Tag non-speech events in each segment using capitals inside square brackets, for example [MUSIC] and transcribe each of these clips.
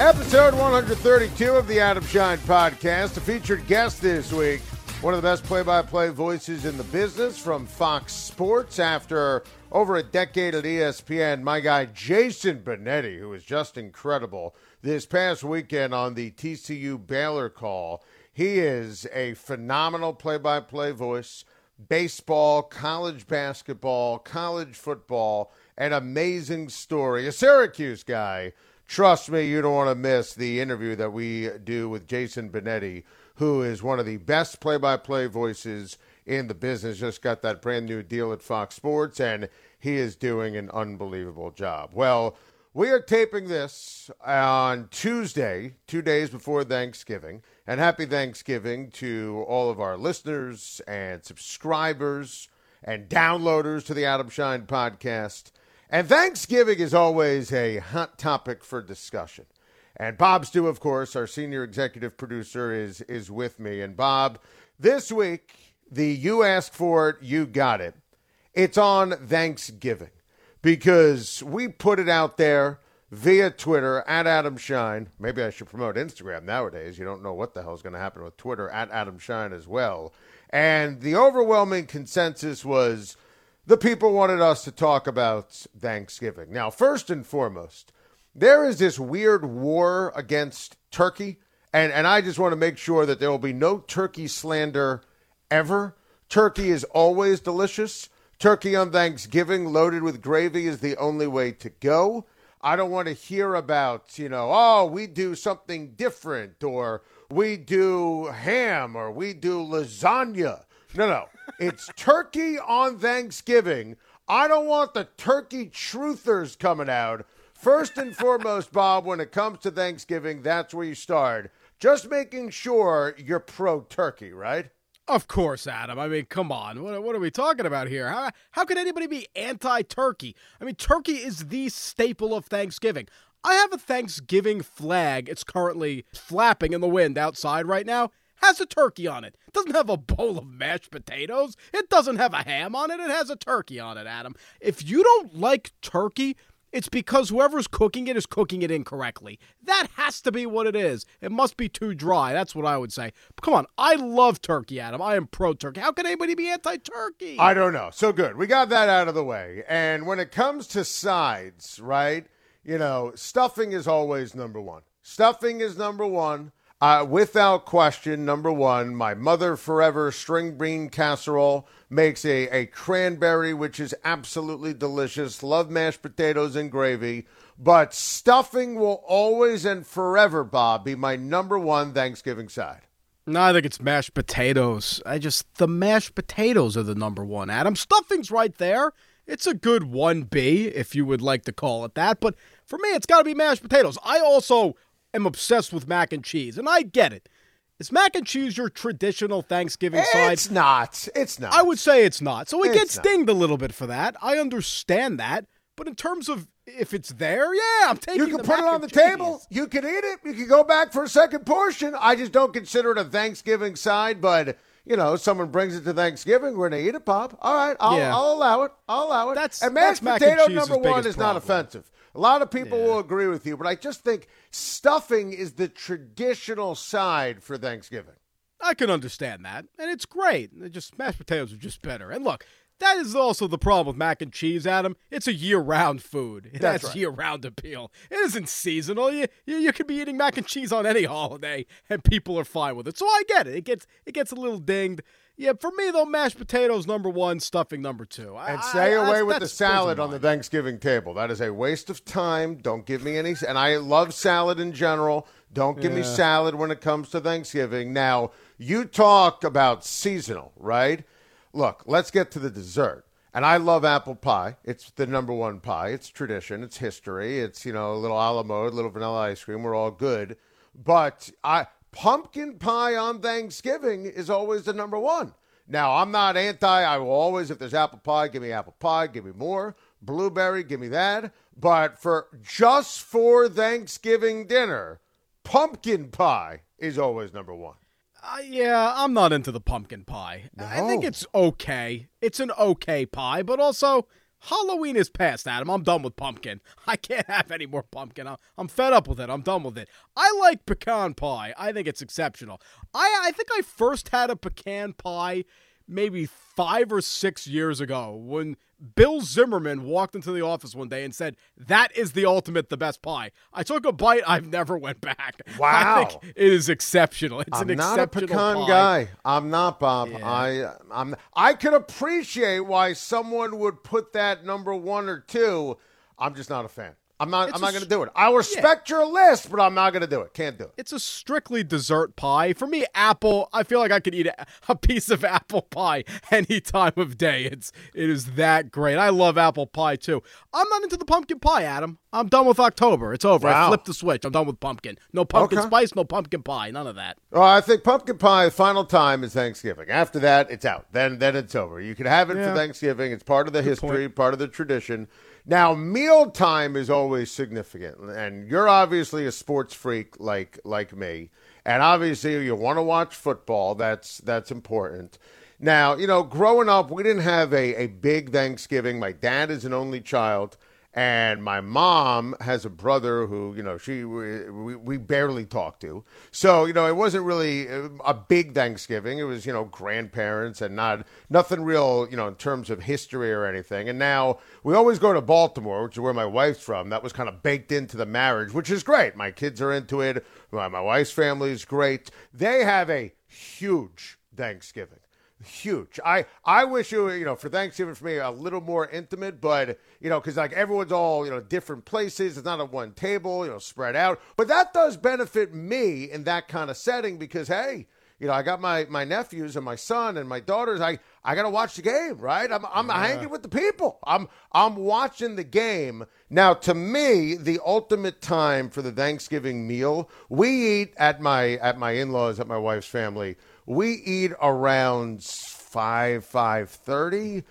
Episode 132 of the Adam Schein Podcast. A featured guest this week, one of the best play by play voices in the business from Fox Sports after over a decade at ESPN. My guy, Jason Benetti, who was just incredible this past weekend on the TCU Baylor call. He is a phenomenal play by play voice, baseball, college basketball, college football an amazing story. A Syracuse guy. Trust me, you don't want to miss the interview that we do with Jason Benetti, who is one of the best play by play voices in the business. Just got that brand new deal at Fox Sports, and he is doing an unbelievable job. Well, we are taping this on Tuesday, two days before Thanksgiving. And happy Thanksgiving to all of our listeners and subscribers and downloaders to the Adam Schein podcast. And Thanksgiving is always a hot topic for discussion. And Bob Stew, of course, our senior executive producer, is is with me. And Bob, this week, the you asked for it, you got it. It's on Thanksgiving because we put it out there via Twitter at Adam Schein. Maybe I should promote Instagram nowadays. You don't know what the hell is going to happen with Twitter at Adam Schein as well. And the overwhelming consensus was the people wanted us to talk about Thanksgiving. Now, first and foremost, there is this weird war against Turkey, and, and I just want to make sure that there will be no turkey slander ever. Turkey is always delicious. Turkey on Thanksgiving loaded with gravy is the only way to go. I don't want to hear about, you know, oh, we do something different or we do ham or we do lasagna. No, no. It's turkey on Thanksgiving. I don't want the turkey truthers coming out. First and foremost, Bob, when it comes to Thanksgiving, that's where you start. Just making sure you're pro turkey, right? Of course, Adam. I mean, come on. What, what are we talking about here? How, how could anybody be anti turkey? I mean, turkey is the staple of Thanksgiving. I have a Thanksgiving flag. It's currently flapping in the wind outside right now has a turkey on it. It doesn't have a bowl of mashed potatoes. It doesn't have a ham on it. It has a turkey on it, Adam. If you don't like turkey, it's because whoever's cooking it is cooking it incorrectly. That has to be what it is. It must be too dry. That's what I would say. Come on, I love turkey, Adam. I am pro turkey. How can anybody be anti turkey? I don't know. So good. We got that out of the way. And when it comes to sides, right? You know, stuffing is always number one. Stuffing is number one. Uh, without question, number one, my mother forever string bean casserole makes a, a cranberry, which is absolutely delicious. Love mashed potatoes and gravy. But stuffing will always and forever, Bob, be my number one Thanksgiving side. No, I think it's mashed potatoes. I just, the mashed potatoes are the number one, Adam. Stuffing's right there. It's a good 1B, if you would like to call it that. But for me, it's got to be mashed potatoes. I also am obsessed with mac and cheese, and I get it. Is mac and cheese your traditional Thanksgiving it's side? It's not. It's not. I would say it's not. So it It's gets not. dinged a little bit for that. I understand that. But in terms of if it's there, yeah, I'm taking You can put it on the cheese. table. You can eat it. You can go back for a second portion. I just don't consider it a Thanksgiving side, but you know, someone brings it to Thanksgiving, we're gonna eat it, Pop. All right, I'll, Yeah. I'll allow it. I'll allow it. That's- and that's mashed mac and potato number one is not offensive. A lot of people Yeah. will agree with you, but I just think stuffing is the traditional side for Thanksgiving. I can understand that, and it's great. It just mashed potatoes are just better. And look, That is also the problem with mac and cheese, Adam. It's a year-round food. It [LAUGHS] That's has right. year-round appeal. It isn't seasonal. You, you you could be eating mac and cheese on any [LAUGHS] holiday, and people are fine with it. So I get it. It gets it gets a little dinged. Yeah, for me though, mashed potatoes number one, stuffing number two. I- And I- stay I- away that's- with the that's those are salad on the. Thanksgiving table. That is a waste of time. Don't give me any. And I love salad in general. Don't give me salad when it comes to Thanksgiving. Now, you talk about seasonal, right? Look, let's get to the dessert. And I love apple pie. It's the number one pie. It's tradition. It's history. It's, you know, a little a la mode, a little vanilla ice cream. We're all good. But I pumpkin pie on Thanksgiving is always the number one. Now, I'm not anti. I will always, if there's apple pie, give me apple pie, give me more. Blueberry, give me that. But for just for Thanksgiving dinner, pumpkin pie is always number one. Uh, yeah, I'm not into the pumpkin pie. I think it's okay. It's an okay pie, but also Halloween is past, Adam. I'm done with pumpkin. [LAUGHS] I can't have any more pumpkin. I'm, I'm fed up with it. I'm done with it. I like pecan pie. I think it's exceptional. I, I think I first had a pecan pie maybe five or six years ago when Bill Zimmerman walked into the office one day and said, That is the ultimate, the best pie. I took a bite. I've never went back. [LAUGHS] Wow, I think it is exceptional. It's I'm an not a pecan pie. guy. I'm not Bob. Yeah. I I'm I could appreciate why someone would put that number one or two. I'm just not a fan. I'm not. It's I'm not going to do it. I respect your list, but I'm not going to do it. Can't do it. It's a strictly dessert pie. For me, apple, I feel like I could eat a, a piece of apple pie any time of day. It's it is that great. I love apple pie too. I'm not into the pumpkin pie, Adam. I'm done with October. It's over. I Wow. flipped the switch. I'm done with pumpkin. No pumpkin Okay. spice, no pumpkin pie, none of that. Well, I think pumpkin pie. Final time is Thanksgiving. After that, it's out. Then then it's over. You can have it Yeah. for Thanksgiving. It's part of the history, part of the tradition. Now, meal time is always significant, and you're obviously a sports freak like like me, and obviously you want to watch football. That's that's important. Now, you know, growing up, we didn't have a, a big Thanksgiving. My dad is an only child, and my mom has a brother who, you know, she we, we barely talk to. So, you know, it wasn't really a big Thanksgiving. It was, you know, grandparents and not nothing real, you know, in terms of history or anything. And now we always go to Baltimore, which is where my wife's from. That was kind of baked into the marriage, which is great. My kids are into it. My, my wife's family is great. They have a huge Thanksgiving huge. I I wish you you know for Thanksgiving for me a little more intimate, but you know because like everyone's all you know different places. It's not at one table, you know, spread out. But that does benefit me in that kind of setting because hey. You know, I got my, my nephews and my son and my daughters. I, I got to watch the game, right? I'm, I'm hanging with the people. I'm I'm watching the game. Now, to me, the ultimate time for the Thanksgiving meal, we eat at my at my in-laws at my wife's family we eat around five five thirty.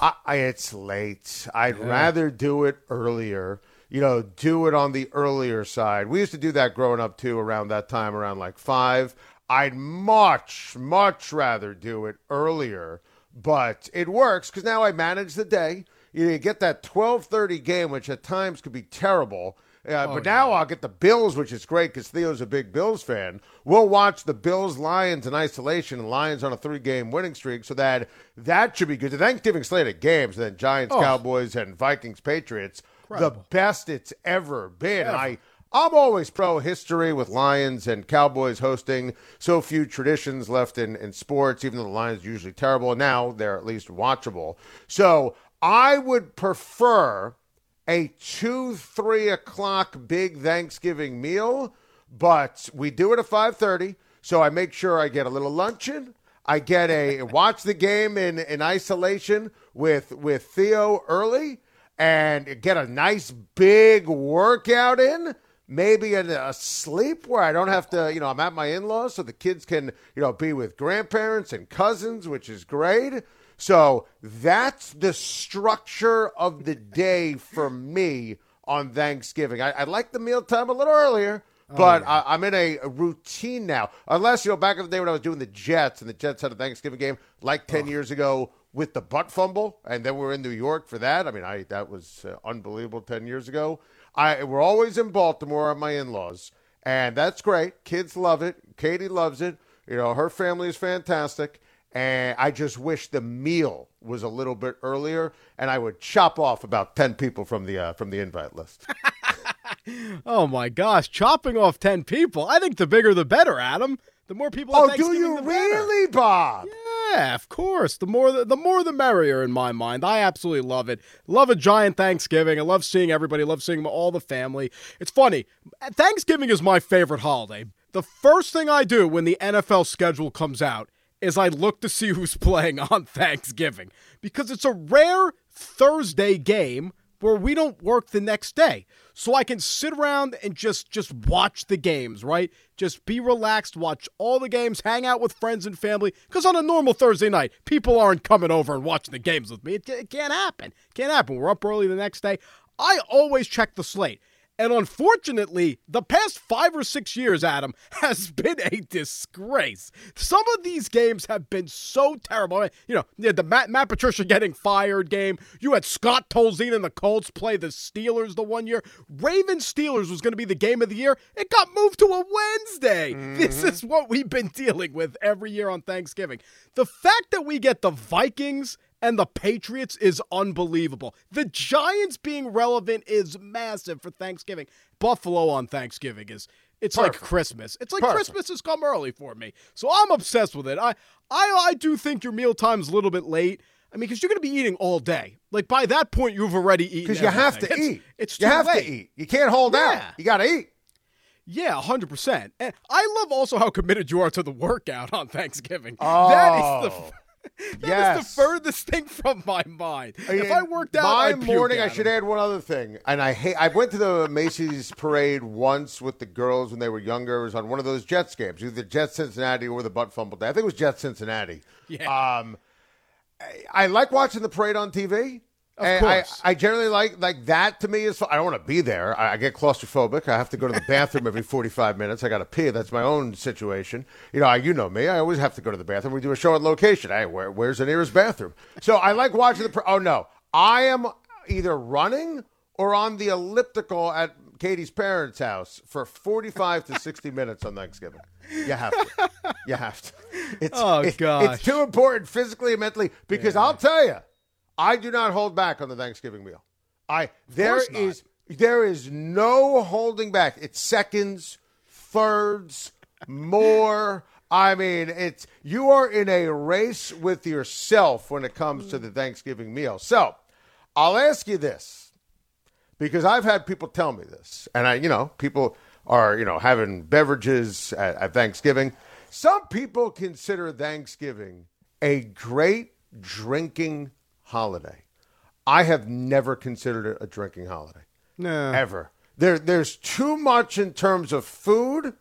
I, I, it's late. I'd rather do it earlier. You know, do it on the earlier side. We used to do that growing up too, around that time, around like five. I'd much much rather do it earlier, but it works because now I manage the day. You get that twelve thirty game, which at times could be terrible. Uh, but now I'll get the Bills, which is great because Theo's a big Bills fan. We'll watch the Bills Lions in isolation, and Lions on a three game winning streak, so that that should be good. The Thanksgiving slate of games, and then Giants, Cowboys, and Vikings, Patriots, the best it's ever been. I I'm always pro history with Lions and Cowboys hosting. So few traditions left in, in sports, even though the Lions are usually terrible. And now they're at least watchable. So I would prefer a two three o'clock big Thanksgiving meal, but we do it at five thirty. So I make sure I get a little luncheon. I get a [LAUGHS] watch the game in, in isolation with with Theo early and get a nice big workout in. Maybe a, a sleep where I don't have to, you know, I'm at my in laws so the kids can, you know, be with grandparents and cousins, which is great. So that's the structure of the day for me on Thanksgiving. I, I like the mealtime a little earlier, but I, I'm in a, routine now. Unless, you know, back in the day when I was doing the Jets and the Jets had a Thanksgiving game like 10 years ago with the butt fumble, and then we're in New York for that. I mean, I that was uh, unbelievable 10 years ago. I We're always in Baltimore at my in laws, and that's great. Kids love it. Katie loves it. You know, her family is fantastic. And I just wish the meal was a little bit earlier, and I would chop off about ten people from the uh, from the invite list. [LAUGHS] Oh my gosh, chopping off 10 people. I think the bigger the better, Adam. The more people oh, do you really, Bob? Yeah, of course. The more the, the more the merrier in my mind. I absolutely love it. Love a giant Thanksgiving. I love seeing everybody. Love seeing all the family. It's funny. Thanksgiving is my favorite holiday. The first thing I do when the NFL schedule comes out is I look to see who's playing on Thanksgiving because it's a rare Thursday game where we don't work the next day. So I can sit around and just just watch the games, right? Just be relaxed, watch all the games, hang out with friends and family cuz on a normal Thursday night, people aren't coming over and watching the games with me. It, it can't happen. Can't happen. We're up early the next day. I always check the slate. And unfortunately, the past five or six years, Adam, [LAUGHS] has been a disgrace. Some of these games have been so terrible. You know, you the Matt, Matt Patricia getting fired game. You had Scott Tolzien and the Colts play the Steelers the one year. Ravens Steelers was going to be the game of the year. It got moved to a Wednesday. [LAUGHS] This is what we've been dealing with every year on Thanksgiving. The fact that we get the Vikings and the Patriots is unbelievable. The Giants being relevant is massive for Thanksgiving. Buffalo on Thanksgiving is it's like Christmas. It's like Perfect. Christmas has come early for me. So I'm obsessed with it. I I I do think your meal time's a little bit late. I mean, because you're going to be eating all day. Like by that point, you've already eaten. Because you have to everything. eat. It's, it's you have late. to eat. You can't hold Yeah. out. You got to eat. Yeah, hundred percent. And I love also how committed you are to the workout on Thanksgiving. Oh. that is the. Oh. [LAUGHS] That is Yes. the furthest thing from my mind. If I worked out, my I'd morning, I should add one other thing. And I hate. I went to the Macy's parade once with the girls when they were younger. It was on one of those Jets games, either Jets Cincinnati or the butt fumble day. I think it was Jets Cincinnati. Yeah. Um, I, I like watching the parade on TV. Of And course. I, I generally like like that. To me is. I don't want to be there. I, I get claustrophobic. I have to go to the bathroom every forty five minutes. I got to pee. That's my own situation. You know, I, you know me. I always have to go to the bathroom. We do a show on location. Hey, where, where's the nearest bathroom? So I like watching the. par- Oh no, I am either running or on the elliptical at Katie's parents' house for forty five to sixty minutes on Thanksgiving. You have to. You have to. It's, Oh, it- gosh. It's too important physically and mentally because I'll tell you, I do not hold back on the Thanksgiving meal. I there is there is no holding back. It's seconds, thirds, more. I mean, it's you are in a race with yourself when it comes to the Thanksgiving meal. So, I'll ask you this because I've had people tell me this, and I, you know, people are, you know, having beverages at, at Thanksgiving. Some people consider Thanksgiving a great drinking holiday. I have never considered it a drinking holiday No. ever. There, there's too much in terms of food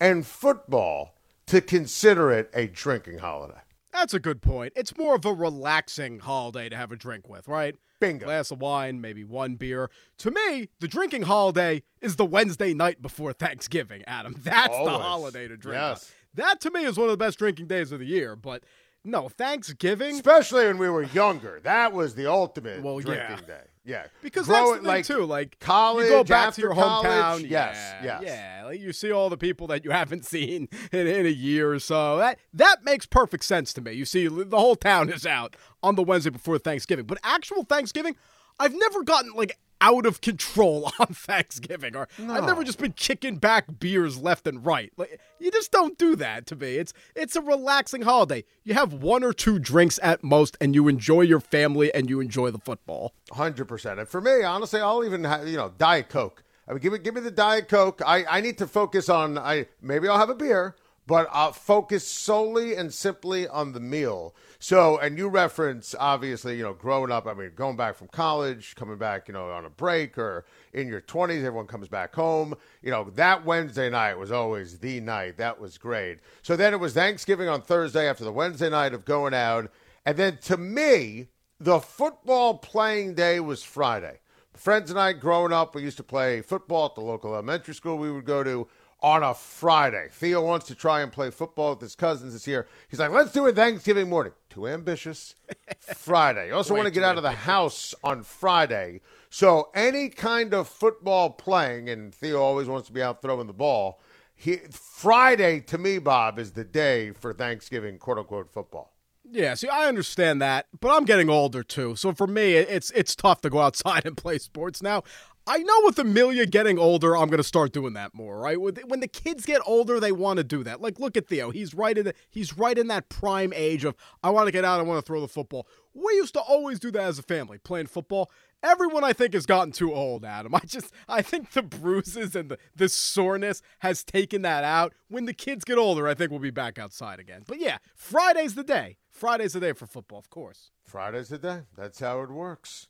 and football to consider it a drinking holiday. That's a good point. It's more of a relaxing holiday to have a drink with, right? Bingo. Glass of wine, maybe one beer. To me, the drinking holiday is the Wednesday night before Thanksgiving, Adam. [LAUGHS] That's the holiday to drink. on. Yes. That to me is one of the best drinking days of the year, but no, Thanksgiving Especially when we were younger, that was the ultimate Well, drinking yeah. day. Yeah, Because Grow that's it the thing like too. Like college you go back after to your college, hometown. yes, yeah, yes. yeah. Like you see all the people that you haven't [LAUGHS] seen in, in a year or so. That that makes perfect sense to me. You see, the whole town is out on the Wednesday before Thanksgiving. But actual Thanksgiving, I've never gotten like out of control [LAUGHS] on Thanksgiving, or I've never just been kicking back beers left and right. Like you just don't do that to me. It's it's a relaxing holiday. You have one or two drinks at most, and you enjoy your family and you enjoy the football. Hundred percent. And for me, honestly, I'll even have you know Diet Coke. I mean, give me give me the Diet Coke. I, I need to focus on. I maybe I'll have a beer, but I'll focus solely and simply on the meal. So, and you reference obviously, you know, growing up. I mean, going back from college, coming back, you know, on a break or in your twenties, everyone comes back home. You know, that Wednesday night was always the night. That was great. So then it was Thanksgiving on Thursday after the Wednesday night of going out, and then to me, the football playing day was Friday. Friends and I, growing up, we used to play football at the local elementary school we would go to on a Friday. Theo wants to try and play football with his cousins this year. He's like, let's do it Thanksgiving morning. Too ambitious. [LAUGHS] Friday. You also want to get out of the house on Friday. So any kind of football playing, and Theo always wants to be out throwing the ball. He, Friday, to me, Bob, is the day for Thanksgiving, quote unquote, football. Yeah, see, I understand that, but I'm getting older too. So for me, it's it's tough to go outside [LAUGHS] and play sports now. I know with Amelia getting older, I'm going to start doing that more, right? When the kids get older, they want to do that. Like, look at Theo. He's right in the, he's right in that prime age of I want to get out, I want to throw the football. We used to always do that as a family, playing football. Everyone I think has gotten too old, Adam. [LAUGHS] I just I think the bruises and the, the soreness has taken that out. When the kids get older, I think we'll be back outside again. But yeah, Friday's the day. Friday's the day for football, of course. Friday's the day. That's how it works.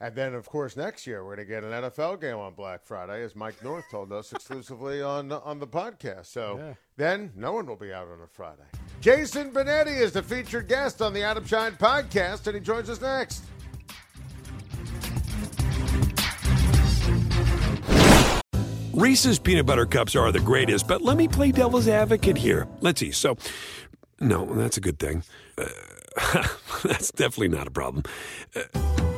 And then, of course, next year we're going to get an NFL game on Black Friday, as Mike North told us [LAUGHS] exclusively on on the podcast. So yeah. then, no one will be out on a Friday. Jason Benetti is the featured guest on the Adam Schein podcast, and he joins us next. Reese's peanut butter cups are the greatest, but let me play devil's advocate here. Let's see. So, no, that's a good thing. Uh, [LAUGHS] that's definitely not a problem. Uh,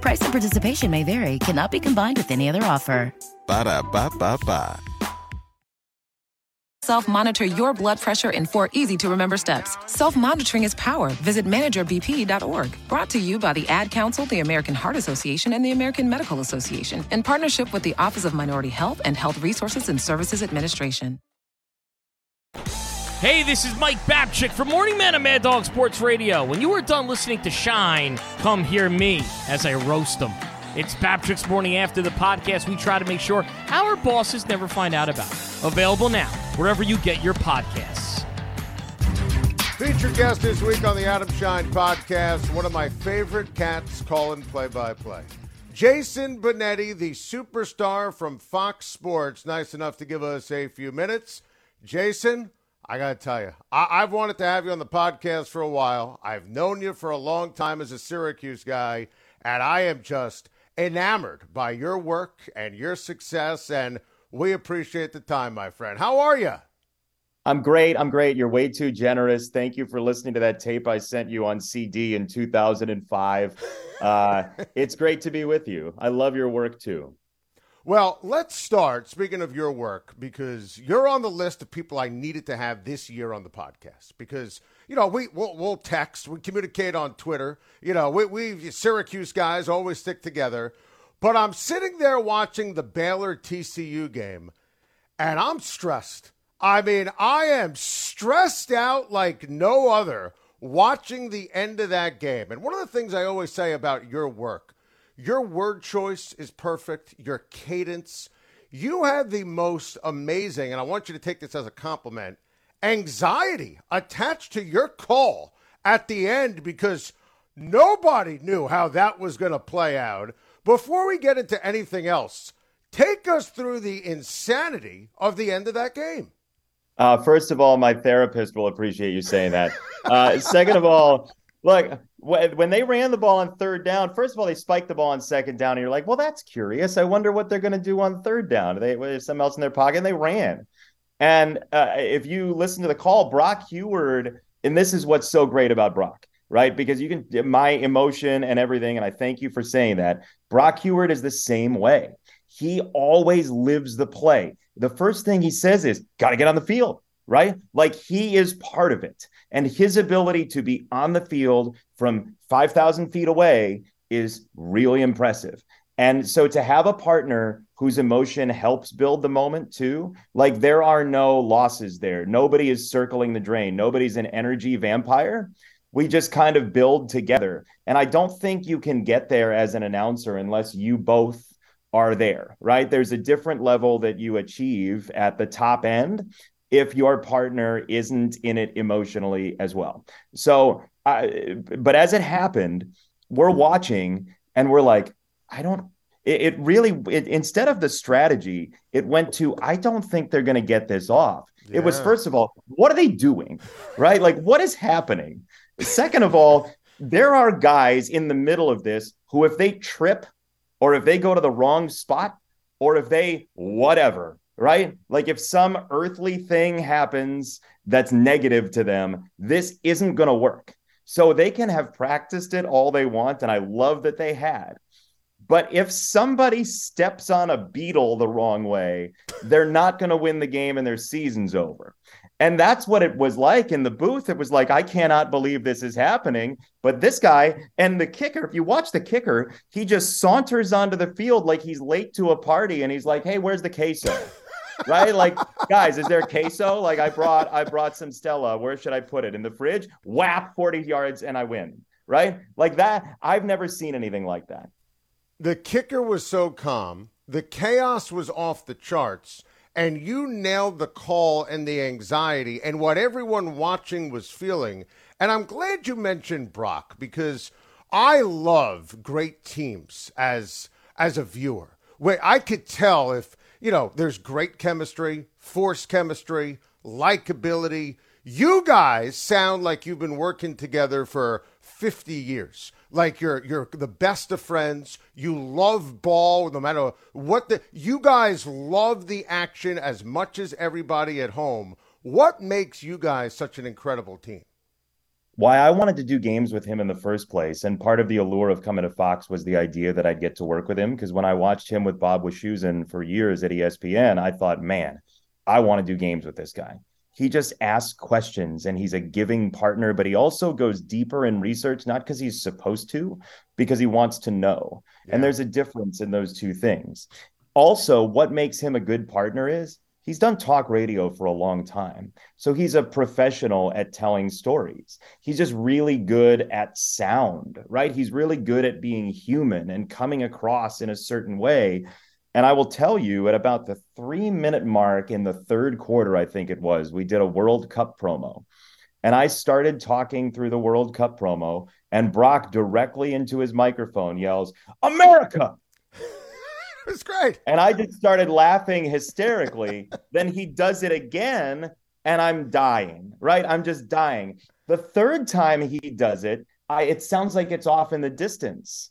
Price and participation may vary, cannot be combined with any other offer. Ba da ba ba ba. Self monitor your blood pressure in four easy to remember steps. Self monitoring is power. Visit managerbp.org. Brought to you by the Ad Council, the American Heart Association, and the American Medical Association in partnership with the Office of Minority Health and Health Resources and Services Administration. Hey, this is Mike Babchick from Morning Man of Mad Dog Sports Radio. When you are done listening to Schein, come hear me as I roast them. It's Babchick's Morning After the podcast. We try to make sure our bosses never find out about it. Available now, wherever you get your podcasts. Featured guest this week on the Adam Schein podcast, one of my favorite cats calling play by play. Jason Benetti, the superstar from Fox Sports, nice enough to give us a few minutes. Jason, I got to tell you, I- have wanted to have you on the podcast for a while. I've known you for a long time as a Syracuse guy, and I am just enamored by your work and your success, and we appreciate the time, my friend. How are you? I'm great. I'm great. You're way too generous. Thank you for listening to that tape I sent you on CD in 2005. Uh, [LAUGHS] it's great to be with you. I love your work too. Well, let's start. Speaking of your work, because you're on the list of people I needed to have this year on the podcast. Because you know we we'll, we'll text, we communicate on Twitter. You know we we Syracuse guys always stick together. But I'm sitting there watching the Baylor TCU game, and I'm stressed. I mean, I am stressed out like no other watching the end of that game. And one of the things I always say about your work your word choice is perfect, your cadence. You had the most amazing, and I want you to take this as a compliment, anxiety attached to your call at the end because nobody knew how that was going to play out. Before we get into anything else, take us through the insanity of the end of that game. Uh, first of all, my therapist will appreciate you saying that. Uh, second of all, look, when they ran the ball on third down, first of all, they spiked the ball on second down, and you're like, well, that's curious. I wonder what they're going to do on third down. They have something else in their pocket, and they ran. And uh, if you listen to the call, Brock Huard, and this is what's so great about Brock, right? Because you can my emotion and everything, and I thank you for saying that. Brock Huard is the same way. He always lives the play. The first thing he says is, "Got to get on the field." Right? Like he is part of it. And his ability to be on the field from 5,000 feet away is really impressive. And so to have a partner whose emotion helps build the moment too, like there are no losses there. Nobody is circling the drain, nobody's an energy vampire. We just kind of build together. And I don't think you can get there as an announcer unless you both are there, right? There's a different level that you achieve at the top end if your partner isn't in it emotionally as well. So, uh, but as it happened, we're watching and we're like, I don't. It, it really, it, instead of the strategy, it went to, I don't think they're going to get this off. Yeah. It was first of all, what are they doing, right? Like, what is happening? Second of all, there are guys in the middle of this who, if they trip or if they go to the wrong spot or if they whatever, right? Like if some earthly thing happens that's negative to them, this isn't going to work. So they can have practiced it all they want. And I love that they had. But if somebody steps on a beetle the wrong way, they're not going to win the game and their season's over. And that's what it was like in the booth. It was like, I cannot believe this is happening. But this guy and the kicker, if you watch the kicker, he just saunters onto the field like he's late to a party and he's like, Hey, where's the queso? Right? Like, guys, is there queso? Like I brought I brought some Stella. Where should I put it? In the fridge? Whap 40 yards and I win. Right? Like that. I've never seen anything like that. The kicker was so calm. The chaos was off the charts and you nailed the call and the anxiety and what everyone watching was feeling. And I'm glad you mentioned Brock because I love great teams as as a viewer. Where I could tell if, you know, there's great chemistry, force chemistry, likability. You guys sound like you've been working together for 50 years like you're you're the best of friends. You love ball no matter what the you guys love the action as much as everybody at home. What makes you guys such an incredible team? Why I wanted to do games with him in the first place, and part of the allure of coming to Fox was the idea that I'd get to work with him. Because when I watched him with Bob Wischusen for years at ESPN, I thought, man, I want to do games with this guy he just asks questions and he's a giving partner, but he also goes deeper in research, not because he's supposed to, because he wants to know. Yeah. And there's a difference in those two things. Also, what makes him a good partner is he's done talk radio for a long time. So he's a professional at telling stories. He's just really good at sound, right? He's really good at being human and coming across in a certain way and I will tell you, at about the three minute mark in the third quarter, I think it was, we did a World Cup promo. And I started talking through the World Cup promo, and Brock directly into his microphone yells, America! [LAUGHS] it's great. And I just started laughing hysterically. [LAUGHS] then he does it again, and I'm dying, right? I'm just dying. The third time he does it, I, it sounds like it's off in the distance.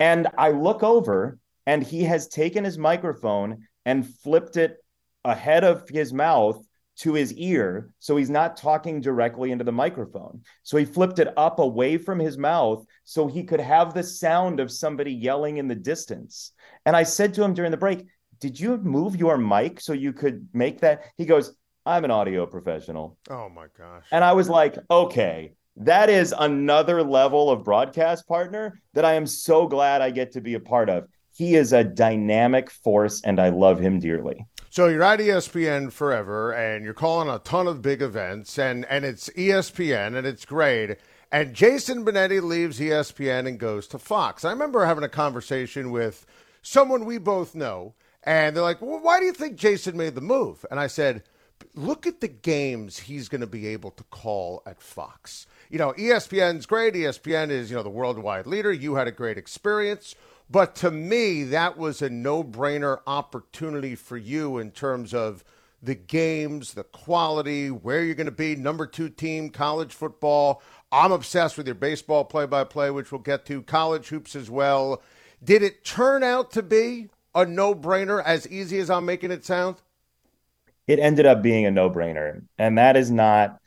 And I look over and he has taken his microphone and flipped it ahead of his mouth to his ear so he's not talking directly into the microphone. So he flipped it up away from his mouth so he could have the sound of somebody yelling in the distance. And i said to him during the break did you move your mic so you could make that? He goes i'm an audio professional. Oh my gosh. And i was like okay that is another level of broadcast partner that i am so glad i get to be a part of he is a dynamic force, and I love him dearly. So you're at ESPN forever, and you're calling a ton of big events, and and it's ESPN, and it's great. And Jason Benetti leaves ESPN and goes to Fox. I remember having a conversation with someone we both know, and they're like, "Well, why do you think Jason made the move?" And I said, "Look at the games he's going to be able to call at Fox. You know, ESPN's great. ESPN is you know the worldwide leader. You had a great experience." But to me, that was a no brainer opportunity for you in terms of the games, the quality, where you're going to be, number two team, college football. I'm obsessed with your baseball play by play, which we'll get to, college hoops as well. Did it turn out to be a no brainer, as easy as I'm making it sound? It ended up being a no brainer. And that is not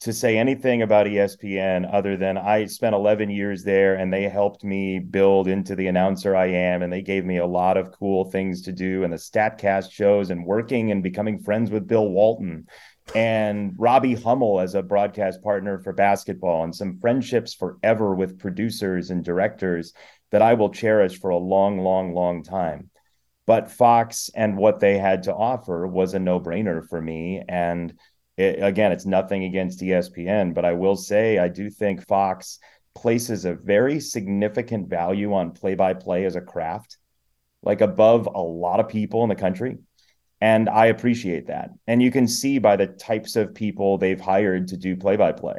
to say anything about ESPN other than I spent 11 years there and they helped me build into the announcer I am. And they gave me a lot of cool things to do and the StatCast shows and working and becoming friends with Bill Walton and Robbie Hummel as a broadcast partner for basketball and some friendships forever with producers and directors that I will cherish for a long, long, long time. But Fox and what they had to offer was a no brainer for me. And it, again, it's nothing against ESPN, but I will say I do think Fox places a very significant value on play by play as a craft, like above a lot of people in the country. And I appreciate that. And you can see by the types of people they've hired to do play by play.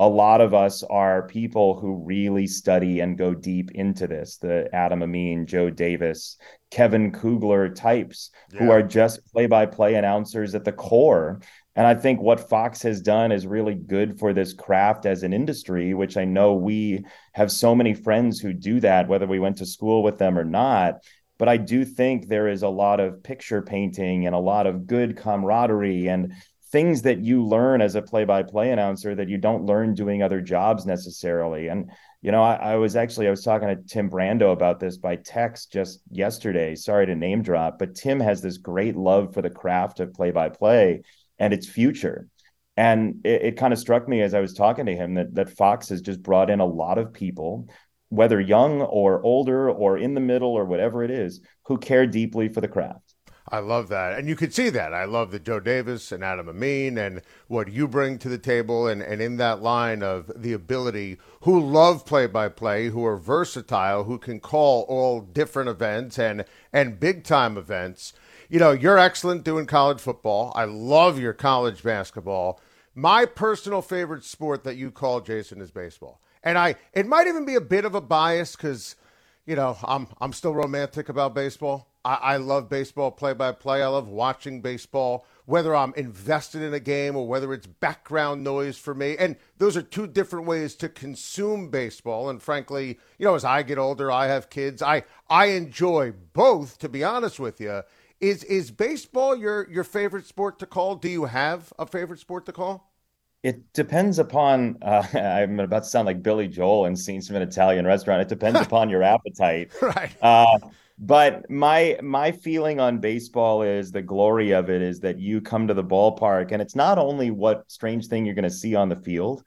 a lot of us are people who really study and go deep into this the Adam Amin, Joe Davis, Kevin Kugler types yeah. who are just play by play announcers at the core. And I think what Fox has done is really good for this craft as an industry, which I know we have so many friends who do that, whether we went to school with them or not. But I do think there is a lot of picture painting and a lot of good camaraderie and things that you learn as a play-by-play announcer that you don't learn doing other jobs necessarily. And you know, I, I, was actually I was talking to Tim Brando about this by text just yesterday. Sorry to name drop, but Tim has this great love for the craft of play-by-play and its future. And it, it kind of struck me as I was talking to him that that Fox has just brought in a lot of people, whether young or older or in the middle or whatever it is, who care deeply for the craft. I love that. And you could see that. I love the Joe Davis and Adam Amin and what you bring to the table. And, and in that line of the ability, who love play by play, who are versatile, who can call all different events and, and big time events. You know, you're excellent doing college football. I love your college basketball. My personal favorite sport that you call, Jason, is baseball. And I, it might even be a bit of a bias because, you know, I'm, I'm still romantic about baseball I, I love baseball play by play. I love watching baseball, whether I'm invested in a game or whether it's background noise for me. And those are two different ways to consume baseball. And frankly, you know, as I get older, I have kids. I I enjoy both. To be honest with you, is is baseball your your favorite sport to call? Do you have a favorite sport to call? It depends upon. Uh, [LAUGHS] I'm about to sound like Billy Joel in scenes from an Italian restaurant. It depends upon your appetite. [LAUGHS] Right. Uh, but my my feeling on baseball is the glory of it is that you come to the ballpark and it's not only what strange thing you're going to see on the field,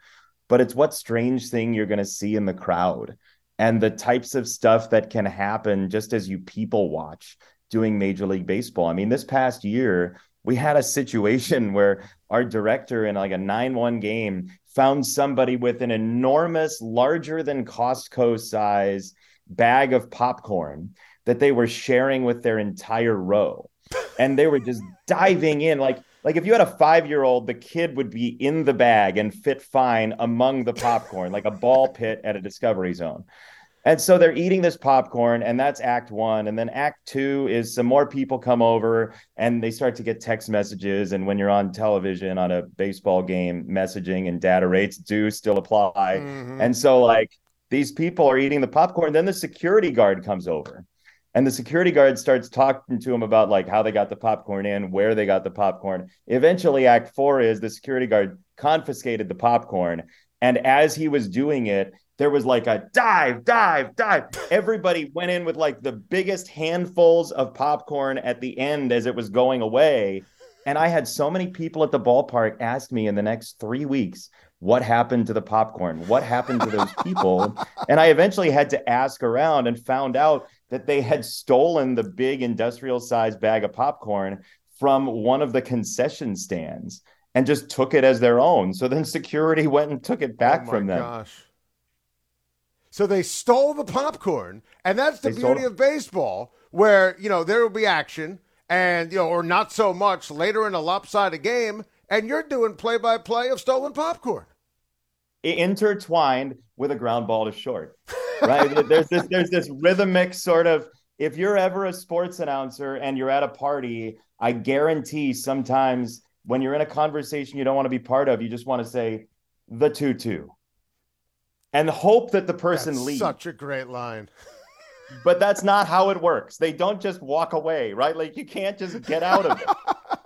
but it's what strange thing you're going to see in the crowd and the types of stuff that can happen just as you people watch doing Major League Baseball. I mean, this past year we had a situation [LAUGHS] where our director in like a 9-1 game found somebody with an enormous larger than Costco size bag of popcorn that they were sharing with their entire row. And they were just [LAUGHS] diving in like like if you had a 5-year-old, the kid would be in the bag and fit fine among the popcorn like a ball pit at a discovery zone. And so they're eating this popcorn, and that's act one. And then act two is some more people come over and they start to get text messages. And when you're on television on a baseball game, messaging and data rates do still apply. Mm-hmm. And so, like, these people are eating the popcorn. Then the security guard comes over and the security guard starts talking to him about like how they got the popcorn in where they got the popcorn eventually act four is the security guard confiscated the popcorn and as he was doing it there was like a dive dive dive everybody went in with like the biggest handfuls of popcorn at the end as it was going away and i had so many people at the ballpark ask me in the next three weeks what happened to the popcorn what happened to those [LAUGHS] people and i eventually had to ask around and found out that they had stolen the big industrial sized bag of popcorn from one of the concession stands and just took it as their own. So then security went and took it oh back oh from them. Oh my gosh. So they stole the popcorn, and that's the they beauty of baseball, where you know there will be action, and you know, or not so much later in a lopsided game, and you're doing play by play of stolen popcorn. Intertwined with a ground ball to short right? [LAUGHS] there's this there's this rhythmic sort of if you're ever a sports announcer and you're at a party, I guarantee sometimes when you're in a conversation you don't want to be part of, you just want to say the two-two and hope that the person that's leaves. Such a great line. [LAUGHS] but that's not how it works. They don't just walk away, right? Like you can't just get out of it.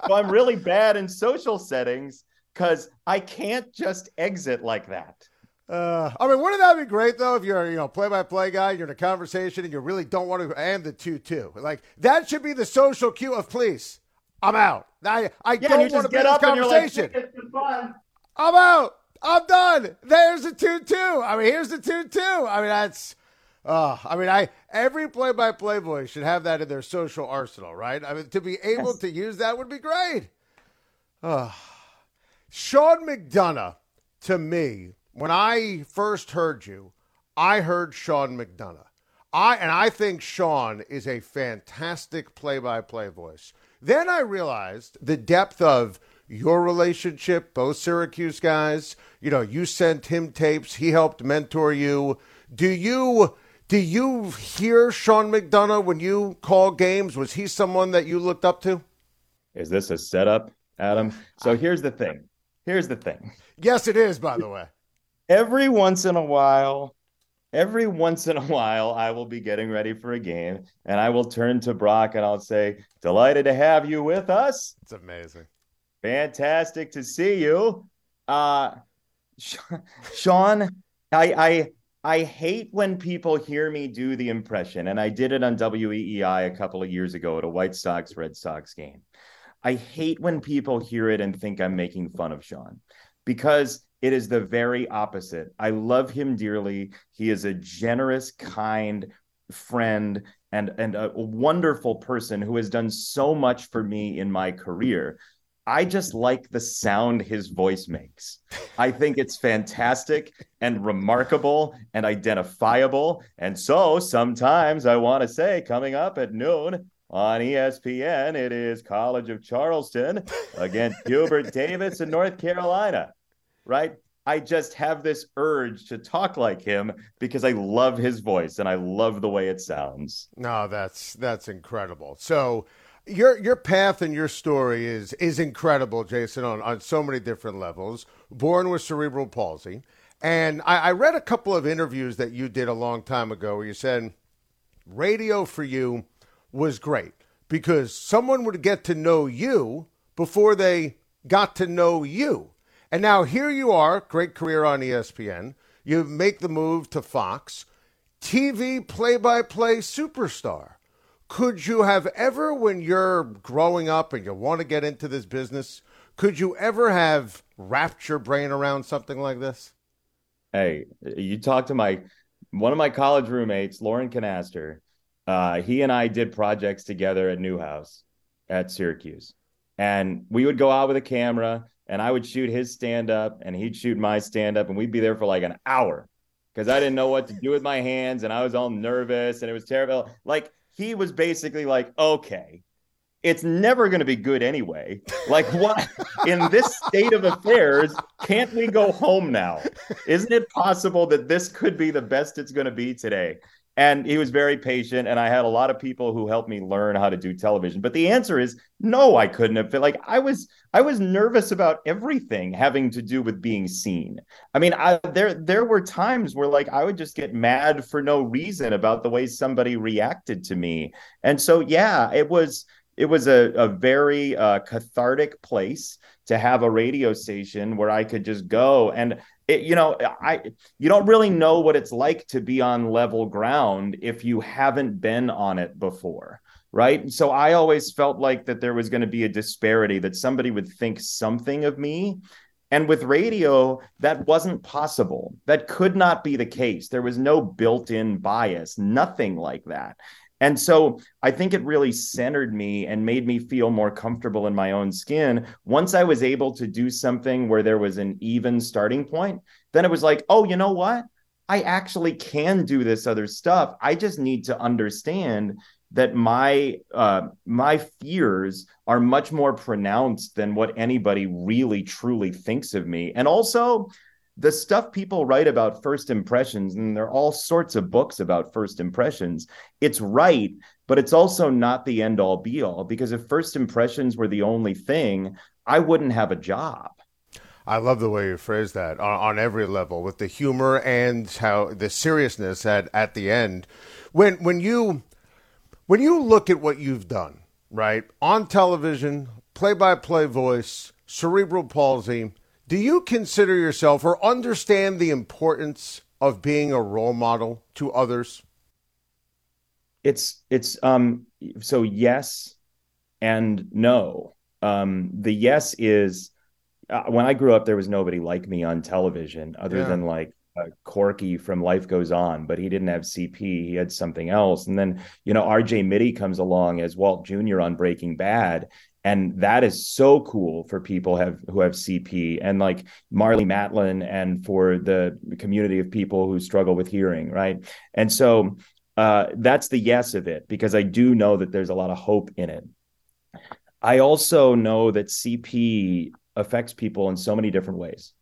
so I'm really [LAUGHS] bad in social settings because I can't just exit like that. Uh, I mean, wouldn't that be great though? If you're, you know, play-by-play guy, you're in a conversation and you really don't want to, and the two-two, like that should be the social cue of please, I'm out. I, I yeah, don't want to be in this conversation. Like, I'm out. I'm done. There's the two-two. I mean, here's the two-two. I mean, that's. Uh, I mean, I every play-by-play voice should have that in their social arsenal, right? I mean, to be able yes. to use that would be great. Uh, Sean McDonough, to me, when I first heard you, I heard Sean McDonough. I and I think Sean is a fantastic play-by-play voice. Then I realized the depth of your relationship, both Syracuse guys. You know, you sent him tapes, he helped mentor you. Do you do you hear Sean McDonough when you call games? Was he someone that you looked up to? Is this a setup, Adam? So here's the thing. Here's the thing. Yes, it is, by the way. Every once in a while, every once in a while, I will be getting ready for a game and I will turn to Brock and I'll say, Delighted to have you with us. It's amazing. Fantastic to see you. Uh, Sean, I, I, I hate when people hear me do the impression, and I did it on WEEI a couple of years ago at a White Sox Red Sox game. I hate when people hear it and think I'm making fun of Sean because it is the very opposite. I love him dearly. He is a generous, kind friend and and a wonderful person who has done so much for me in my career. I just like the sound his voice makes. I think it's fantastic and remarkable and identifiable. And so sometimes I want to say, coming up at noon on ESPN, it is College of Charleston against [LAUGHS] Hubert Davis in North Carolina, right? I just have this urge to talk like him because I love his voice and I love the way it sounds. No, that's that's incredible. So your your path and your story is is incredible, Jason, on, on so many different levels. Born with cerebral palsy. And I, I read a couple of interviews that you did a long time ago where you said radio for you was great because someone would get to know you before they got to know you. And now here you are, great career on ESPN. You make the move to Fox, TV play by play superstar could you have ever, when you're growing up and you want to get into this business, could you ever have wrapped your brain around something like this? Hey, you talk to my one of my college roommates, Lauren Canaster. Uh, he and I did projects together at Newhouse at Syracuse, and we would go out with a camera, and I would shoot his stand up, and he'd shoot my stand up, and we'd be there for like an hour because I didn't know what to do with my hands, and I was all nervous, and it was terrible. Like he was basically like, okay, it's never going to be good anyway. Like, what [LAUGHS] in this state of affairs, can't we go home now? Isn't it possible that this could be the best it's going to be today? And he was very patient, and I had a lot of people who helped me learn how to do television. But the answer is no, I couldn't have. Like I was, I was nervous about everything having to do with being seen. I mean, I, there there were times where like I would just get mad for no reason about the way somebody reacted to me, and so yeah, it was it was a, a very uh, cathartic place to have a radio station where I could just go and it, you know i you don't really know what it's like to be on level ground if you haven't been on it before right? So i always felt like that there was going to be a disparity that somebody would think something of me. And with radio that wasn't possible. That could not be the case. There was no built-in bias nothing like that and so I think it really centered me and made me feel more comfortable in my own skin. Once I was able to do something where there was an even starting point, then it was like, oh, you know what? I actually can do this other stuff. I just need to understand that my uh, my fears are much more pronounced than what anybody really truly thinks of me. And also, the stuff people write about first impressions, and there are all sorts of books about first impressions, it's right, but it's also not the end all be all because if first impressions were the only thing, I wouldn't have a job. I love the way you phrase that on, on, every level with the humor and how the seriousness at, at the end. When when you when you look at what you've done, right? On television, play by play voice, cerebral palsy, do you consider yourself or understand the importance of being a role model to others? It's it's um so yes and no. Um the yes is uh, when I grew up there was nobody like me on television other yeah. than like uh, Corky from Life Goes On, but he didn't have CP. He had something else. And then, you know, RJ Mitte comes along as Walt Jr. on Breaking Bad and that is so cool for people have who have CP and like Marlee Matlin and for the community of people who struggle with hearing, right? And so uh, that's the yes of it because I do know that there's a lot of hope in it. I also know that CP affects people in so many different ways.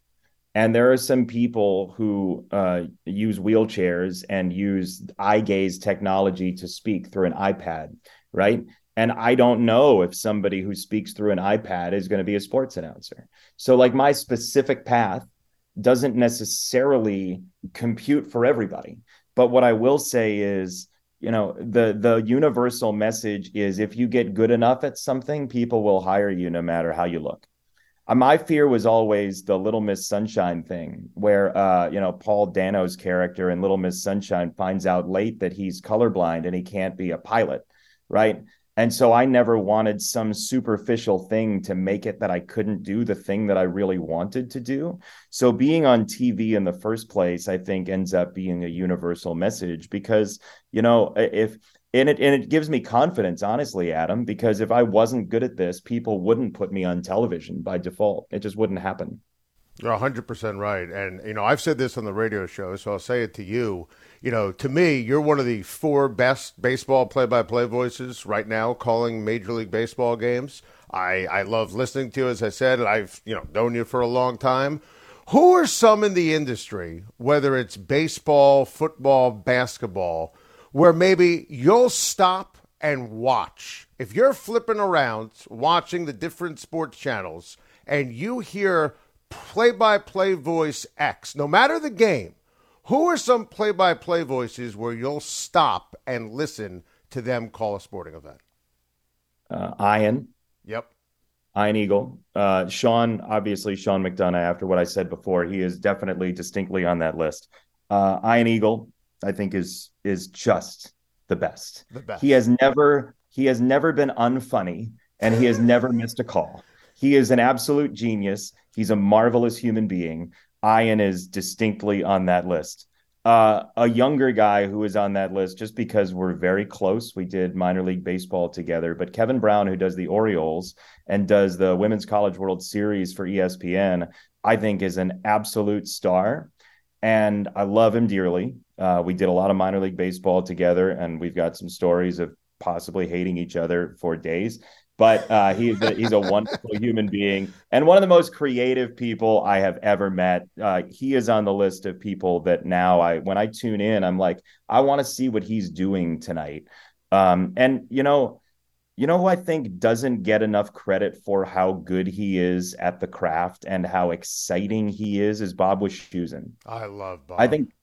And there are some people who uh, use wheelchairs and use eye gaze technology to speak through an iPad, right? And I don't know if somebody who speaks through an iPad is going to be a sports announcer. So, like, my specific path doesn't necessarily compute for everybody. But what I will say is, you know, the the universal message is if you get good enough at something, people will hire you no matter how you look. Uh, my fear was always the Little Miss Sunshine thing, where uh, you know Paul Dano's character in Little Miss Sunshine finds out late that he's colorblind and he can't be a pilot, right? And so I never wanted some superficial thing to make it that I couldn't do the thing that I really wanted to do. So being on TV in the first place, I think ends up being a universal message because, you know, if and it and it gives me confidence, honestly, Adam, because if I wasn't good at this, people wouldn't put me on television by default. It just wouldn't happen. You're 100% right. And, you know, I've said this on the radio show, so I'll say it to you. You know, to me, you're one of the four best baseball play by play voices right now calling Major League Baseball games. I, I love listening to you, as I said. I've, you know, known you for a long time. Who are some in the industry, whether it's baseball, football, basketball, where maybe you'll stop and watch? If you're flipping around watching the different sports channels and you hear play by play voice X, no matter the game, who are some play by play voices where you'll stop and listen to them call a sporting event? Uh, Ian. Yep. Ian Eagle. Uh, Sean, obviously, Sean McDonough, after what I said before, he is definitely distinctly on that list. Uh, Ian Eagle, I think, is is just the best. The best. He has never he has never been unfunny and he has never [LAUGHS] missed a call. He is an absolute genius. He's a marvelous human being. Ian is distinctly on that list. Uh, a younger guy who is on that list just because we're very close. We did minor league baseball together, but Kevin Brown, who does the Orioles and does the Women's College World Series for ESPN, I think is an absolute star. And I love him dearly. Uh, we did a lot of minor league baseball together, and we've got some stories of possibly hating each other for days but uh, he's a, he's a wonderful human being and one of the most creative people I have ever met. Uh, he is on the list of people that now I when I tune in, I'm like, I want to see what he's doing tonight. Um, and you know, you know who I think doesn't get enough credit for how good he is at the craft and how exciting he is is Bob Wischusen. I love Bob. I think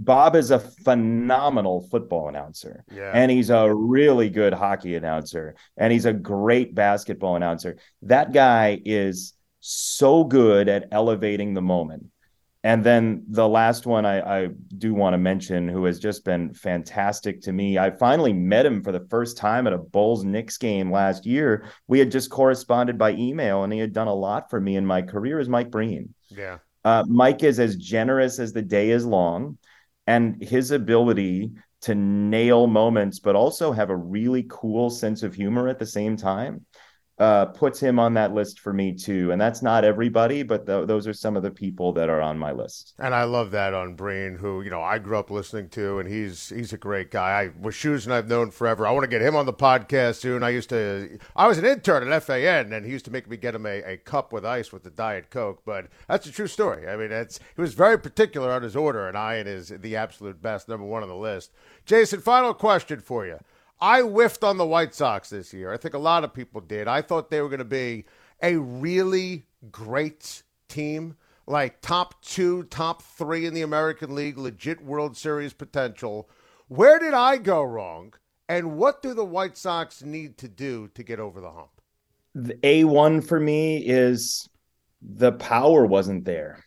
Bob is a phenomenal football announcer. Yeah. And he's a really good hockey announcer. And he's a great basketball announcer. That guy is so good at elevating the moment. And then the last one I, I do want to mention, who has just been fantastic to me. I finally met him for the first time at a Bulls Knicks game last year. We had just corresponded by email, and he had done a lot for me in my career. Is Mike Breen? Yeah. Uh, Mike is as generous as the day is long and his ability to nail moments but also have a really cool sense of humor at the same time uh, puts him on that list for me too. And that's not everybody, but th- those are some of the people that are on my list. And I love that on Breen, who you know I grew up listening to, and he's he's a great guy. I Wischusen I've known forever. I want to get him on the podcast soon. I used to, I was an intern at FAN, and he used to make me get him a, a cup with ice with the Diet Coke. But that's a true story. I mean, it's he was very particular on his order, and Ian is the absolute best, number one on the list. Jason, final question for you. I whiffed on the White Sox this year. I think a lot of people did. I thought they were going to be a really great team, like top two, top three in the American League, legit World Series potential. Where did I go wrong? And what do the White Sox need to do to get over the hump? The A1 for me is the power wasn't there.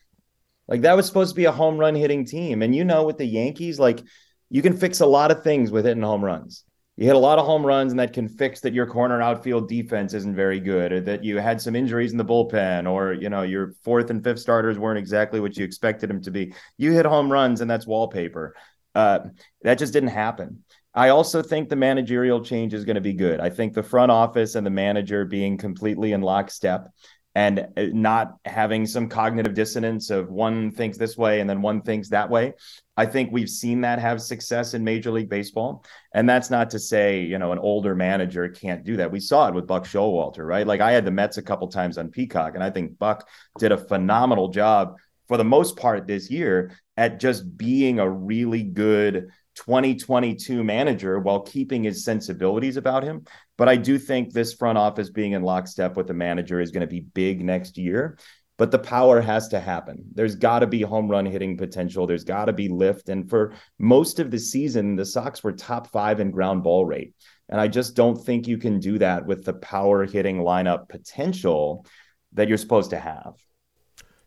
Like that was supposed to be a home run hitting team. And you know, with the Yankees, like you can fix a lot of things with hitting home runs you hit a lot of home runs and that can fix that your corner outfield defense isn't very good or that you had some injuries in the bullpen or you know your fourth and fifth starters weren't exactly what you expected them to be. You hit home runs and that's wallpaper. Uh, that just didn't happen. I also think the managerial change is going to be good. I think the front office and the manager being completely in lockstep and uh, not having some cognitive dissonance of one thinks this way and then one thinks that way. I think we've seen that have success in Major League Baseball. And that's not to say, you know, an older manager can't do that. We saw it with Buck Showalter, right? Like I had the Mets a couple times on Peacock, and I think Buck did a phenomenal job for the most part this year at just being a really good 2022 manager while keeping his sensibilities about him. But I do think this front office being in lockstep with the manager is going to be big next year. But the power has to happen. There's got to be home run hitting potential. There's got to be lift. And for most of the season, the Sox were top five in ground ball rate. And I just don't think you can do that with the power hitting lineup potential that you're supposed to have.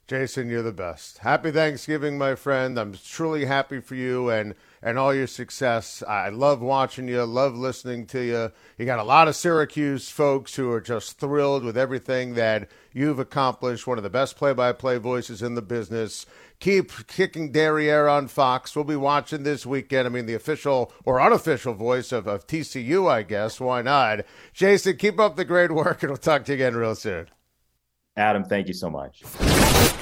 Jason, you're the best. Happy Thanksgiving, my friend. I'm truly happy for you and and all your success. I love watching you, love listening to you. You got a lot of Syracuse folks who are just thrilled with everything that you've accomplished. One of the best play-by-play voices in the business. Keep kicking derriere on Fox. We'll be watching this weekend. I mean, the official or unofficial voice of, of TCU, I guess. Why not? Jason, keep up the great work, and we'll talk to you again real soon. Adam, thank you so much.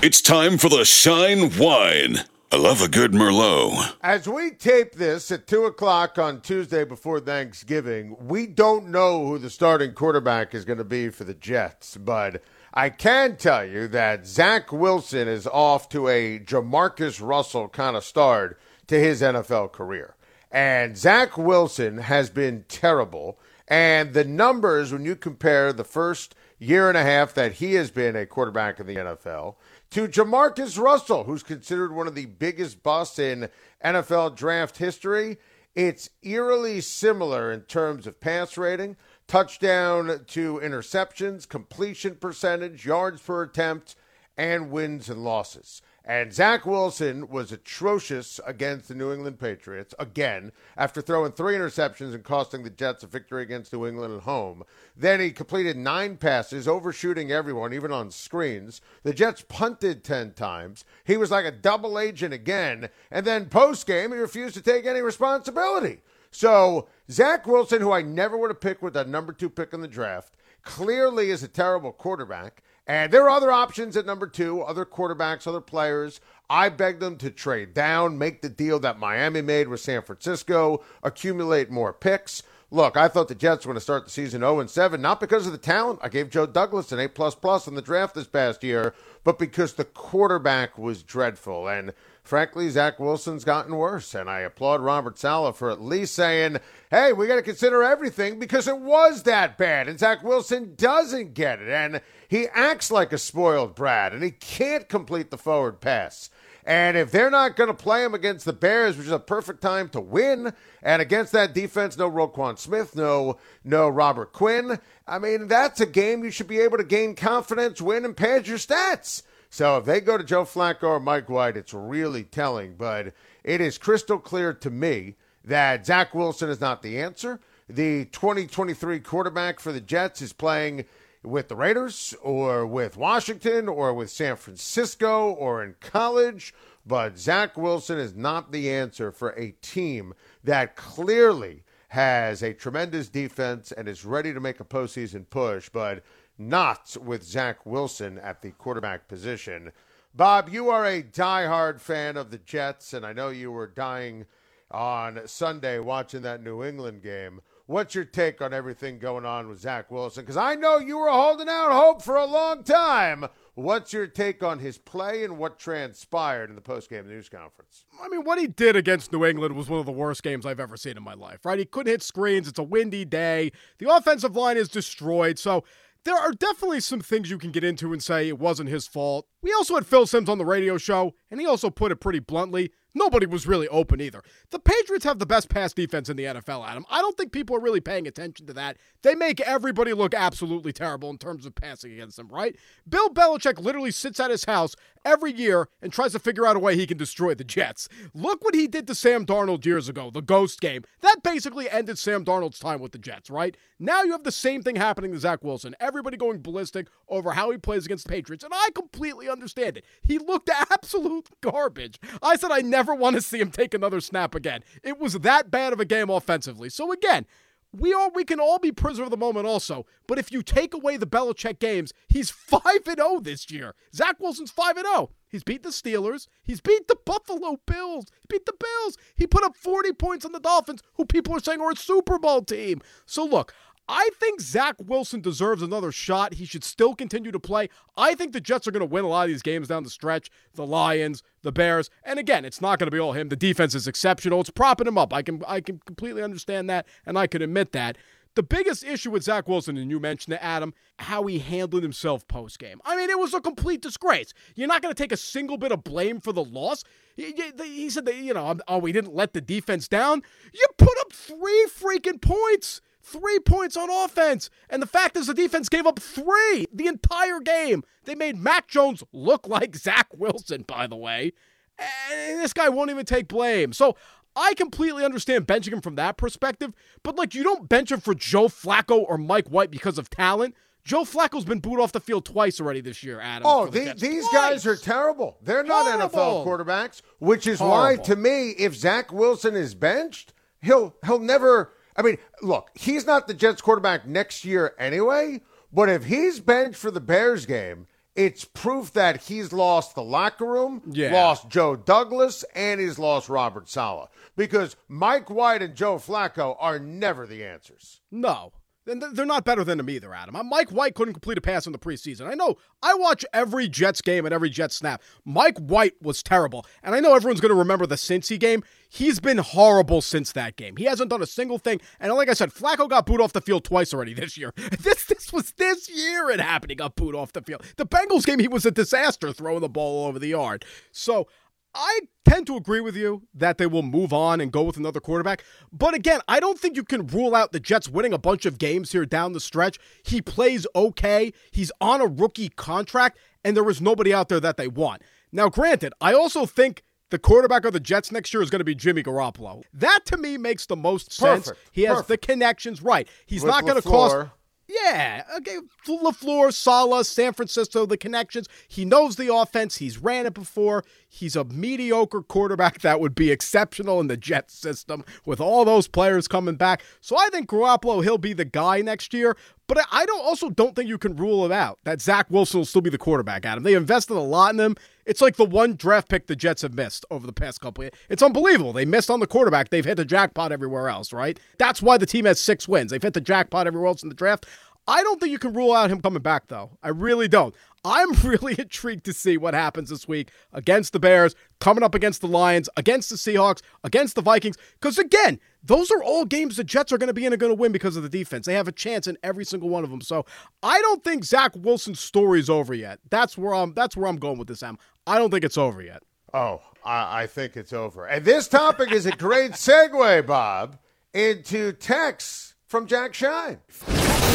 It's time for the Schein Wine. I love a good Merlot. As we tape this at 2 o'clock on Tuesday before Thanksgiving, we don't know who the starting quarterback is going to be for the Jets, but I can tell you that Zach Wilson is off to a JaMarcus Russell kind of start to his NFL career. And Zach Wilson has been terrible. And the numbers, when you compare the first year and a half that he has been a quarterback in the NFL, to JaMarcus Russell, who's considered one of the biggest busts in NFL draft history. It's eerily similar in terms of pass rating, touchdown to interceptions, completion percentage, yards per attempt, and wins and losses. And Zach Wilson was atrocious against the New England Patriots again after throwing three interceptions and costing the Jets a victory against New England at home. Then he completed nine passes, overshooting everyone, even on screens. The Jets punted 10 times. He was like a double agent again. And then post game, he refused to take any responsibility. So Zach Wilson, who I never would have picked with that number two pick in the draft, clearly is a terrible quarterback. And there are other options at number two, other quarterbacks, other players. I begged them to trade down, make the deal that Miami made with San Francisco, accumulate more picks. Look, I thought the Jets were going to start the season 0 7, not because of the talent. I gave Joe Douglas an A plus plus in the draft this past year, but because the quarterback was dreadful. And frankly, Zach Wilson's gotten worse. And I applaud Robert Saleh for at least saying, hey, we got to consider everything because it was that bad. And Zach Wilson doesn't get it. And he acts like a spoiled brat, and he can't complete the forward pass. And if they're not going to play him against the Bears, which is a perfect time to win, and against that defense, no Roquan Smith, no no Robert Quinn. I mean, that's a game you should be able to gain confidence, win, and pad your stats. So if they go to Joe Flacco or Mike White, it's really telling. But it is crystal clear to me that Zach Wilson is not the answer. The 2023 quarterback for the Jets is playing with the Raiders or with Washington or with San Francisco or in college. But Zach Wilson is not the answer for a team that clearly has a tremendous defense and is ready to make a postseason push. But not with Zach Wilson at the quarterback position. Bob, you are a diehard fan of the Jets, and I know you were dying on Sunday watching that New England game. What's your take on everything going on with Zach Wilson? Because I know you were holding out hope for a long time. What's your take on his play and what transpired in the postgame news conference? I mean, what he did against New England was one of the worst games I've ever seen in my life, right? He couldn't hit screens. It's a windy day. The offensive line is destroyed. So there are definitely some things you can get into and say it wasn't his fault. We also had Phil Simms on the radio show, and he also put it pretty bluntly nobody was really open either. The Patriots have the best pass defense in the NFL, Adam. I don't think people are really paying attention to that. They make everybody look absolutely terrible in terms of passing against them, right? Bill Belichick literally sits at his house every year and tries to figure out a way he can destroy the Jets. Look what he did to Sam Darnold years ago, the ghost game. That basically ended Sam Darnold's time with the Jets, right? Now you have the same thing happening to Zach Wilson. Everybody going ballistic over how he plays against the Patriots, and I completely understand it. He looked [LAUGHS] absolute garbage. I said I never want to see him take another snap again. It was that bad of a game offensively. So again, we all we can all be prisoner of the moment also. But if you take away the Belichick games, he's [LAUGHS] 5 and 0 this year. Zach Wilson's 5 and 0. He's beat the Steelers. He's beat the Buffalo Bills. He beat the Bills. He put up 40 points on the Dolphins, who people are saying are a Super Bowl team. So look, I think Zach Wilson deserves another shot. He should still continue to play. I think the Jets are going to win a lot of these games down the stretch. The Lions, the Bears, and again, it's not going to be all him. The defense is exceptional. It's propping him up. I can I can completely understand that, and I can admit that. The biggest issue with Zach Wilson, and you mentioned it, Adam, how he handled himself post game. I mean, it was a complete disgrace. You're not going to take a single bit of blame for the loss. He, he said that, you know, oh, we didn't let the defense down. You put up three freaking points. Three points on offense. And the fact is, the defense gave up three the entire game. They made Mac Jones look like Zach Wilson, by the way. And this guy won't even take blame. So I completely understand benching him from that perspective, but like you don't bench him for Joe Flacco or Mike White because of talent. Joe Flacco's been booed off the field twice already this year, Adam. Oh, the, these guys are terrible. They're not NFL quarterbacks, which is Horrible. why, to me, if Zach Wilson is benched, he'll he'll never. I mean, look, he's not the Jets quarterback next year anyway. But if he's benched for the Bears game, it's proof that he's lost the locker room, yeah. lost Joe Douglas, and he's lost Robert Saleh. Because Mike White and Joe Flacco are never the answers. No, they're not better than him either, Adam. Mike White couldn't complete a pass in the preseason. I know. I watch every Jets game and every Jets snap. Mike White was terrible. And I know everyone's going to remember the Cincy game. He's been horrible since that game. He hasn't done a single thing. And like I said, Flacco got booed off the field twice already [LAUGHS] this year. This this was this year it happened. He got booed off the field. The Bengals game, he was a disaster throwing the ball all over the yard. So I tend to agree with you that they will move on and go with another quarterback. But again, I don't think you can rule out the Jets winning a bunch of games here down the stretch. He plays okay. He's on a rookie contract, and there is nobody out there that they want. Now, granted, I also think the quarterback of the Jets next year is going to be Jimmy Garoppolo. That to me makes the most sense. Perfect. He has Perfect. the connections right. He's With not going to cost yeah, okay. LaFleur, Saleh, San Francisco, the connections. He knows the offense. He's ran it before. He's a mediocre quarterback [LAUGHS] that would be exceptional in the Jets system with all those players coming back. So I think Garoppolo, he'll be the guy next year. But I don't also don't think you can rule it out that Zach Wilson will still be the quarterback, Adam. They invested a lot in him. It's like the one draft pick the Jets have missed over the past couple. Of It's unbelievable. They missed on the quarterback. They've hit the jackpot everywhere else, right? That's why the team has six wins. They've hit the jackpot everywhere else in the draft. I don't think you can rule out him coming back, though. I really don't. I'm [LAUGHS] really intrigued to see what happens this week against the Bears, coming up against the Lions, against the Seahawks, against the Vikings. Because again, those are all games the Jets are going to be in and going to win because of the defense. They have a chance in every single one of them. So I don't think Zach Wilson's story is over yet. That's where I'm. That's where I'm going with this. Am I don't think it's over yet. Oh, I, I think it's over. And this topic is a great segue, Bob, into texts from Jack Schein.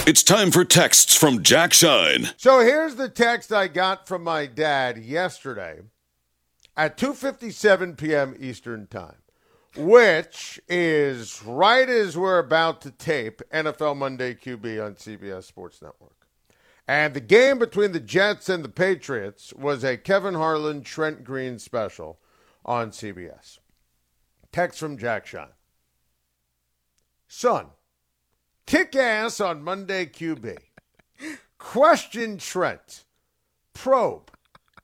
It's time for texts from Jack Schein. So here's the text I got from my dad yesterday at 2:57 p.m. Eastern Time, which is right as we're about to tape NFL Monday QB on CBS Sports Network. And the game between the Jets and the Patriots was a Kevin Harlan Trent Green special on CBS. Text from Jack Schein. Son, Kick ass on Monday QB. Question Trent. Probe.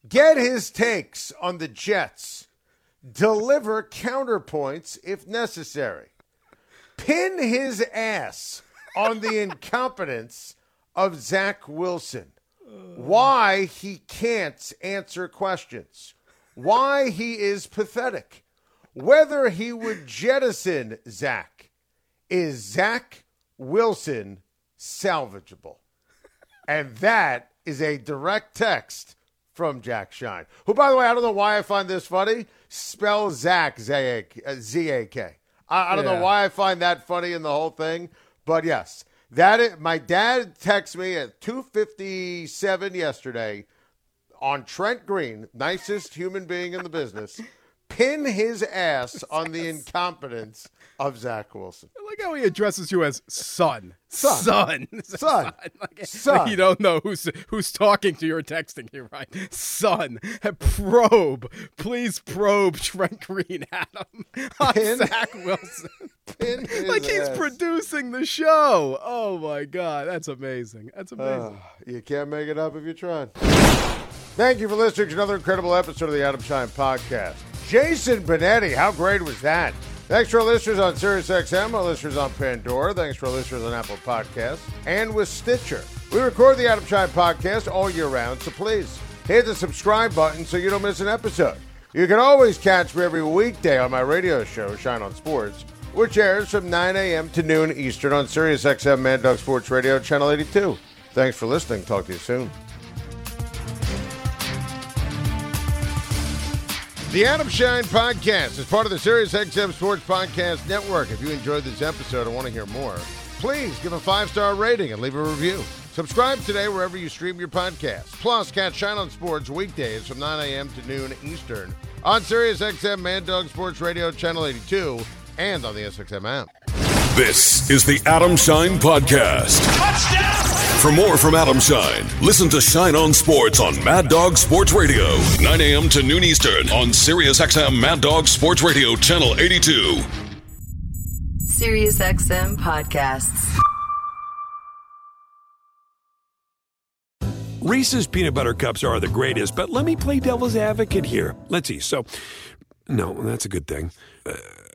Get his takes on the Jets. Deliver counterpoints if necessary. Pin his ass on the incompetence of Zach Wilson. Why he can't answer questions. Why he is pathetic. Whether he would jettison Zach. Is Zach Wilson salvageable. and that is a direct text from Jack Schein, who, by the way, I don't know why I find this funny. Spell Zach Z A K. Uh, I, I don't yeah. know why I find that funny in the whole thing, but yes, that is, my dad texted me at two fifty seven yesterday on Trent Green, nicest human being in the business pin his ass on the [LAUGHS] incompetence of Zach Wilson. I like how he addresses you as son. Son. Son. [LAUGHS] Son. Like, son. Like you don't know who's who's talking to you or texting you, right? Son. Probe. Please probe Trent Green, [LAUGHS] Adam. On Pin. Zach Wilson. [LAUGHS] Like he's ass. producing the show. Oh my god, that's amazing. That's amazing. Ah, you can't make it up if you try. Thank you for listening to another incredible episode of the Adam Schein Podcast. Jason Benetti, how great was that? Thanks to our listeners on SiriusXM, our listeners on Pandora. Thanks to our listeners on Apple Podcasts and with Stitcher. We record the Adam Schein Podcast all year round, so please hit the subscribe button so you don't miss an episode. You can always catch me every weekday on my radio show, Schein on Sports, which airs from 9 a.m. to noon Eastern on SiriusXM Mad Dog Sports Radio, Channel 82. Thanks for listening. Talk to you soon. The Adam Schein Podcast is part of the SiriusXM Sports Podcast Network. If you enjoyed this episode and want to hear more, please give a five star rating and leave a review. Subscribe today wherever you stream your podcast. Plus, catch Schein on Sports weekdays from 9 a.m. to noon Eastern on SiriusXM Mad Dog Sports Radio Channel 82 and on the SXM app. This is the Adam Schein Podcast. For more from Adam Schein, listen to Schein on Sports on Mad Dog Sports Radio, 9 a.m. to noon Eastern on SiriusXM Mad Dog Sports Radio, Channel 82. SiriusXM podcasts. Reese's peanut butter cups are the greatest, but let me play devil's advocate here. Let's see. So, no, that's a good thing. Uh,